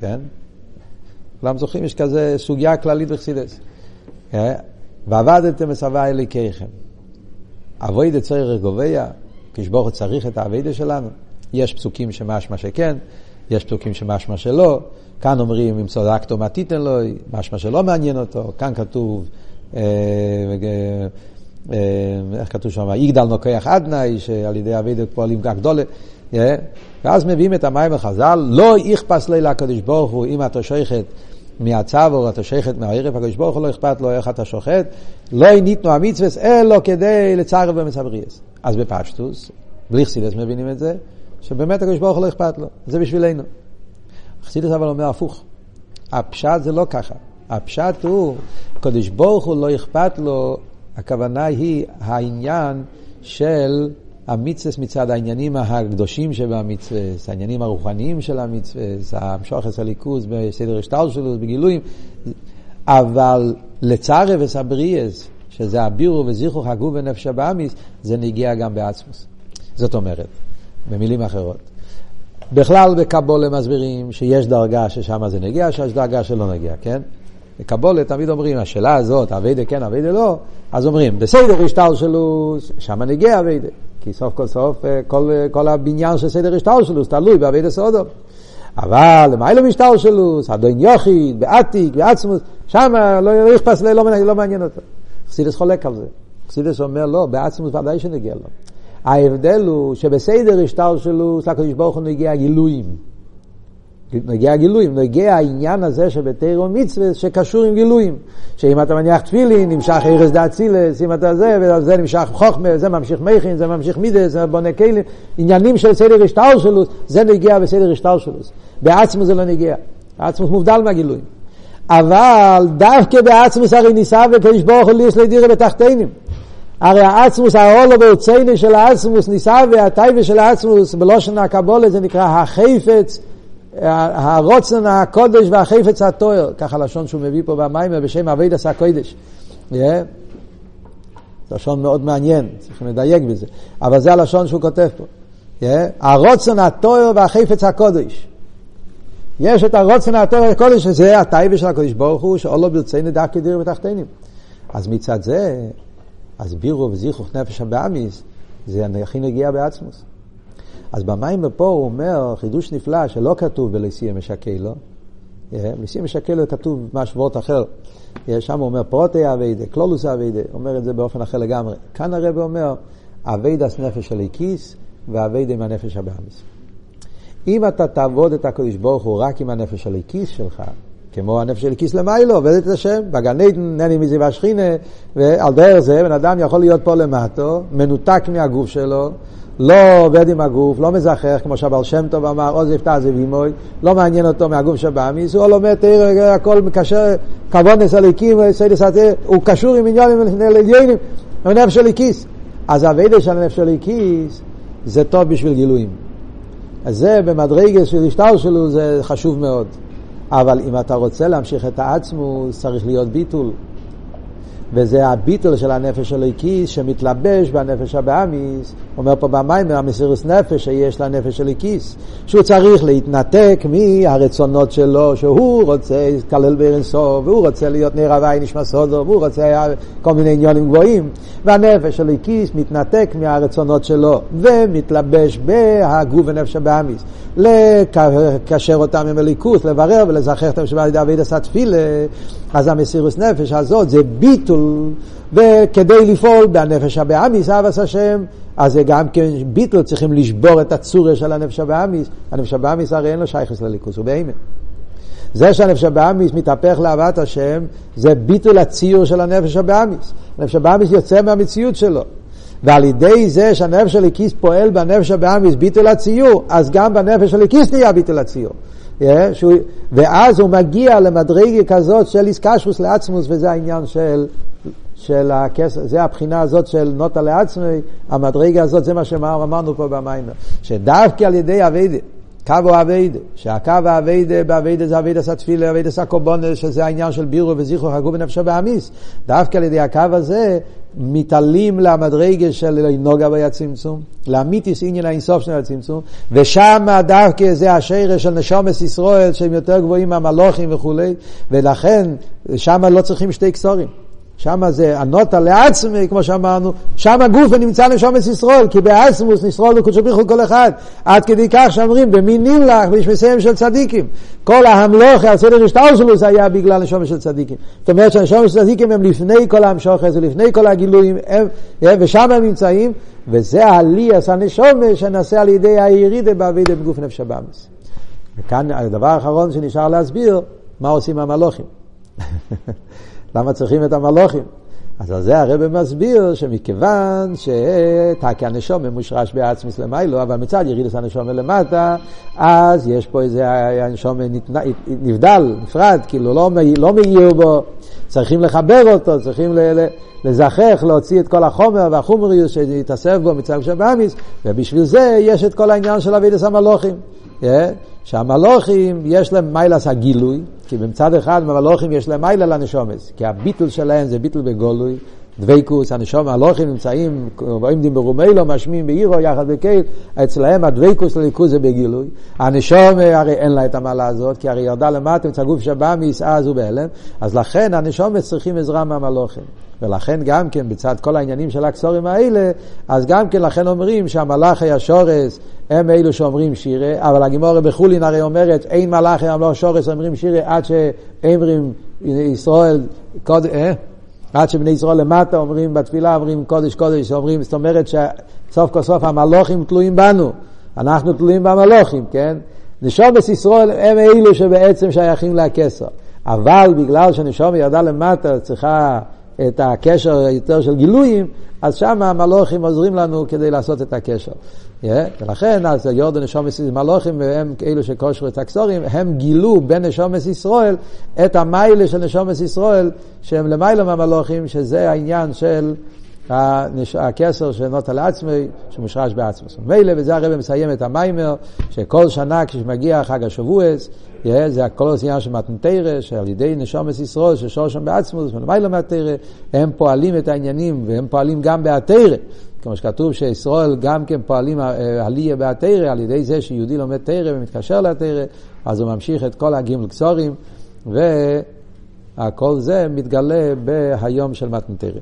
כן? כולם זוכרים, יש כזה סוגיה כללית בחסידס. אה? ועבדתם מסבה אליקיכם. אבוידה צריך גובע, כשברוך צריך את האבוידה שלנו. יש פסוקים שמשמע שכן, יש פסוקים שמשמע שלא. כאן אומרים, אם צדקתו מה תיתן לו, משמע שלא מעניין אותו. כאן כתוב, אה, אה, איך כתוב שם, יגדל נוקח עדנאי, שעל ידי אבוידה פועלים כך גדולה. ואז מביאים את המים החז"ל, לא יכפס לי לקדוש ברוך הוא אם אתה שייכת מהצבור, אתה שייכת מהערב, הקדוש ברוך הוא לא אכפת לו איך אתה שוחט, לא ניתנו המצווה, אלא כדי לצרף במצבריאס. אז בפשטוס, בלי חסידס מבינים את זה, שבאמת הקדוש ברוך הוא לא אכפת לו, זה בשבילנו. חסידס אבל אומר הפוך, הפשט זה לא ככה, הפשט הוא, הקדוש ברוך הוא לא אכפת לו, הכוונה היא העניין של המצווה מצד העניינים הקדושים שבמצווה, העניינים הרוחניים של המצווה, המשוחס הליכוז בסדר השטר שלו, בגילויים, אבל לצערי וסבריאס, שזה הבירו וזיכרו חגו בנפש הבאמיס, זה נגיע גם בעצמוס. זאת אומרת, במילים אחרות. בכלל בקבולה מסבירים שיש דרגה ששם זה נגיע, שיש דרגה שלא נגיע, כן? בקבולה תמיד אומרים, השאלה הזאת, אביידה כן, אביידה לא, אז אומרים, בסדר השטר שלו, שם נגיע אביידה. כי סוף כל סוף אה, כל, אה, כל הבניין של סדר השטלשלוס תלוי בעביד הסודו. אבל למה לא משטלשלוס, אדון יוחיד, בעתיק, בעצמוס, שם לא יכפס, לא, לא, לא מעניין אותו. חסידס חולק על זה. חסידס אומר לא, בעצמוס ודאי שנגיע לו. ההבדל הוא שבסדר השטלשלוס לקדוש ברוך הוא נגיע גילויים. נגיע גילויים, נגיע העניין הזה שבתירו מצווה שקשור עם גילויים. שאם אתה מניח תפילין, נמשך ארז דה אצילס, אם אתה זה, וזה נמשך חוכמה, זה ממשיך מכין, זה ממשיך מידס, זה בונה כלים, עניינים של סדר השטר שלו, זה נגיע בסדר השטר שלו. בעצמו זה לא נגיע, בעצמו מובדל מהגילויים. אבל דווקא בעצמוס הרי ניסה וקדוש ברוך הוא ליש לדירה בתחתינים. הרי העצמוס, העולו והוצאינו של העצמוס ניסה והטייבה של העצמוס בלושן הקבולה זה נקרא החפץ הרוצן הקודש והחפץ התואר, ככה לשון שהוא מביא פה במיימר בשם אבי דסה קודש. Yeah. לשון מאוד מעניין, צריכים לדייק בזה. אבל זה הלשון שהוא כותב פה. Yeah. הרוצן התואר והחפץ הקודש. יש את הרוצן התואר והקודש, שזה הטייבה של הקודש ברוך הוא, שאולו ברצינו דווקא דיר בתחתינים. אז מצד זה, אז בירו וזיכוך נפש הבאמיס, זה הכי נגיע בעצמוס. אז במים פה הוא אומר חידוש נפלא שלא כתוב בלסיה משקה לו, בלסיה משקה לו כתוב משוואות אחר. שם הוא אומר פרוטי אביידה, קלולוס אביידה, אומר את זה באופן אחר לגמרי. כאן הרב אומר אביידס נפש של הליקיס ואביידה עם הנפש הבאמיס. אם אתה תעבוד את הקדוש ברוך הוא רק עם הנפש של הליקיס שלך, כמו הנפש של כיס למיילו, עובד את השם, בגן עדן, נני מזיו השכינה, ועל דרך זה בן אדם יכול להיות פה למטו, מנותק מהגוף שלו, לא עובד עם הגוף, לא מזכח, כמו שהבעל שם טוב אמר, עוז יפתח זה וימוי, לא מעניין אותו מהגוף שבאמיס, הוא לומד תראה, הכל מקשר, כבונס הליקים, הוא קשור עם עם נפש הליקיס. אז הווידה של הנפש הליקיס זה טוב בשביל גילויים. אז זה במדרגה של השטר שלו זה חשוב מאוד. אבל אם אתה רוצה להמשיך את העצמוס, צריך להיות ביטול. וזה הביטול של הנפש הליקיס שמתלבש בנפש הבאמיס, אומר פה במים, המסירוס נפש שיש לנפש הליקיס, שהוא צריך להתנתק מהרצונות שלו, שהוא רוצה להתקלל בארנסוף, והוא רוצה להיות נר הוואי נשמע סודו, והוא רוצה כל מיני עניונים גבוהים, והנפש הליקיס מתנתק מהרצונות שלו, ומתלבש בהגוף ונפש הבאמיס, לקשר אותם עם הליכוס, לברר ולזכר אותם שבא לידי אבידס התפילה, אז המסירוס נפש הזאת זה ביטול, וכדי לפעול בנפש הבאמיס, אבס השם, אז זה גם כן ביטול, צריכים לשבור את הצורה של הנפש הבאמיס. הנפש הבאמיס הרי אין לו שייכס לליכוס, הוא בהימן. זה שהנפש הבאמיס מתהפך לאהבת השם, זה ביטול הציור של הנפש הבאמיס. הנפש הבאמיס יוצא מהמציאות שלו. ועל ידי זה שהנפש הליקיס פועל בנפש הבאמיס ביטול הציור, אז גם בנפש הליקיס נהיה ביטול הציור. Yeah, שהוא, ואז הוא מגיע למדרגה כזאת של איסקשוס לעצמוס, וזה העניין של, של הכסף, זה הבחינה הזאת של נוטה לעצמי, המדרגה הזאת, זה מה שאמרנו פה במיימר, שדווקא על ידי אביידה, קו האביידה, שהקו האביידה באביידה זה אביידה סתפילה, אביידה סקובונה, שזה העניין של בירו וזיכרו חגו בנפשו באמיס. דווקא על ידי הקו הזה מתעלים למדרגה של נוגה והצמצום, לאמיתיס עניין האינסוף של הצמצום, ושם דווקא זה השרש של נשומס ישראל שהם יותר גבוהים מהמלוכים וכולי, ולכן שם לא צריכים שתי קסורים. שם זה הנוטה לעצמי, כמו שאמרנו, שם הגוף נמצא נשומת ישרול, כי באסמוס נשרול וקודשו בריחו כל אחד. עד כדי כך שאומרים, במינים לך, בשמסיהם של צדיקים. כל ההמלוך, הסדר השטאוסלוס היה בגלל נשומת של צדיקים. זאת אומרת שהנשומת של צדיקים הם לפני כל המשוכס ולפני כל הגילויים, הם, ושם הם נמצאים, וזה העליאס הנשומת שנעשה על ידי הירידה בעבידה בגוף נפש הבאמס. וכאן הדבר האחרון שנשאר להסביר, מה עושים המלוכים. למה צריכים את המלוכים? אז על זה הרב מסביר שמכיוון שתקי הנשום מושרש בעצמס למיילו, אבל מצד ירידס הנשום למטה, אז יש פה איזה הנשום נבדל, נפרד, כאילו לא, לא מאיר בו, צריכים לחבר אותו, צריכים לזכך, להוציא את כל החומר והחומריות שיתאסף בו מצד שבאמיס, ובשביל זה יש את כל העניין של אבידס המלוכים. אה? שהמלוכים יש להם מיילס הגילוי, כי במצד אחד המלוכים יש להם מיילה לנשומס, כי הביטול שלהם זה ביטול בגולוי, דבייקוס, הנשום, המלוכים נמצאים, עומדים ברומלו, משמיעים בעירו יחד בקייל, אצלהם הדבייקוס לליכוז זה בגילוי. הנשום הרי אין לה את המעלה הזאת, כי הרי ירדה למטה, מצד גוף שבא מישאז ובהלם, אז לכן הנשום צריכים עזרה מהמלוכים. ולכן גם כן בצד כל העניינים של הקסורים האלה, אז גם כן לכן אומרים שהמלאכי השורס הם אלו שאומרים שירה, אבל הגימורה בחולין הרי אומרת אין מלאכי המלאכי השורס אומרים שירה עד שאמרים ישראל, קוד, אה? עד שבני ישראל למטה אומרים בתפילה, אומרים קודש קודש, אומרים, זאת אומרת שסוף כל סוף המלוכים תלויים בנו, אנחנו תלויים במלוכים, כן? נשומת ישראל הם אלו שבעצם שייכים לכסר. אבל בגלל שנשומת ירדה למטה צריכה את הקשר יותר של גילויים, אז שם המלוכים עוזרים לנו כדי לעשות את הקשר. Yeah, ולכן אז יורדן נשומס מלוכים והם אלו שקושרו את הקסורים, הם גילו בין נשומס ישראל את המיילה של נשומס ישראל שהם למיילה מהמלוכים, שזה העניין של הקסר של נוטה לעצמי, שמושרש בעצמו. מילא, וזה הרב מסיים את המיימר, שכל שנה כשמגיע חג השבועס, זה הכל עניין של מתנתרא, שעל ידי נשומת ישראל, ששור שם בעצמוס, ולמעלה מהתרא, הם פועלים את העניינים, והם פועלים גם בהתרא. כמו שכתוב שישראל גם כן פועלים עלייה בהתרא, על ידי זה שיהודי לומד תרא ומתקשר לתרא, אז הוא ממשיך את כל הגימל קצורים, וכל זה מתגלה בהיום של מתנתרא.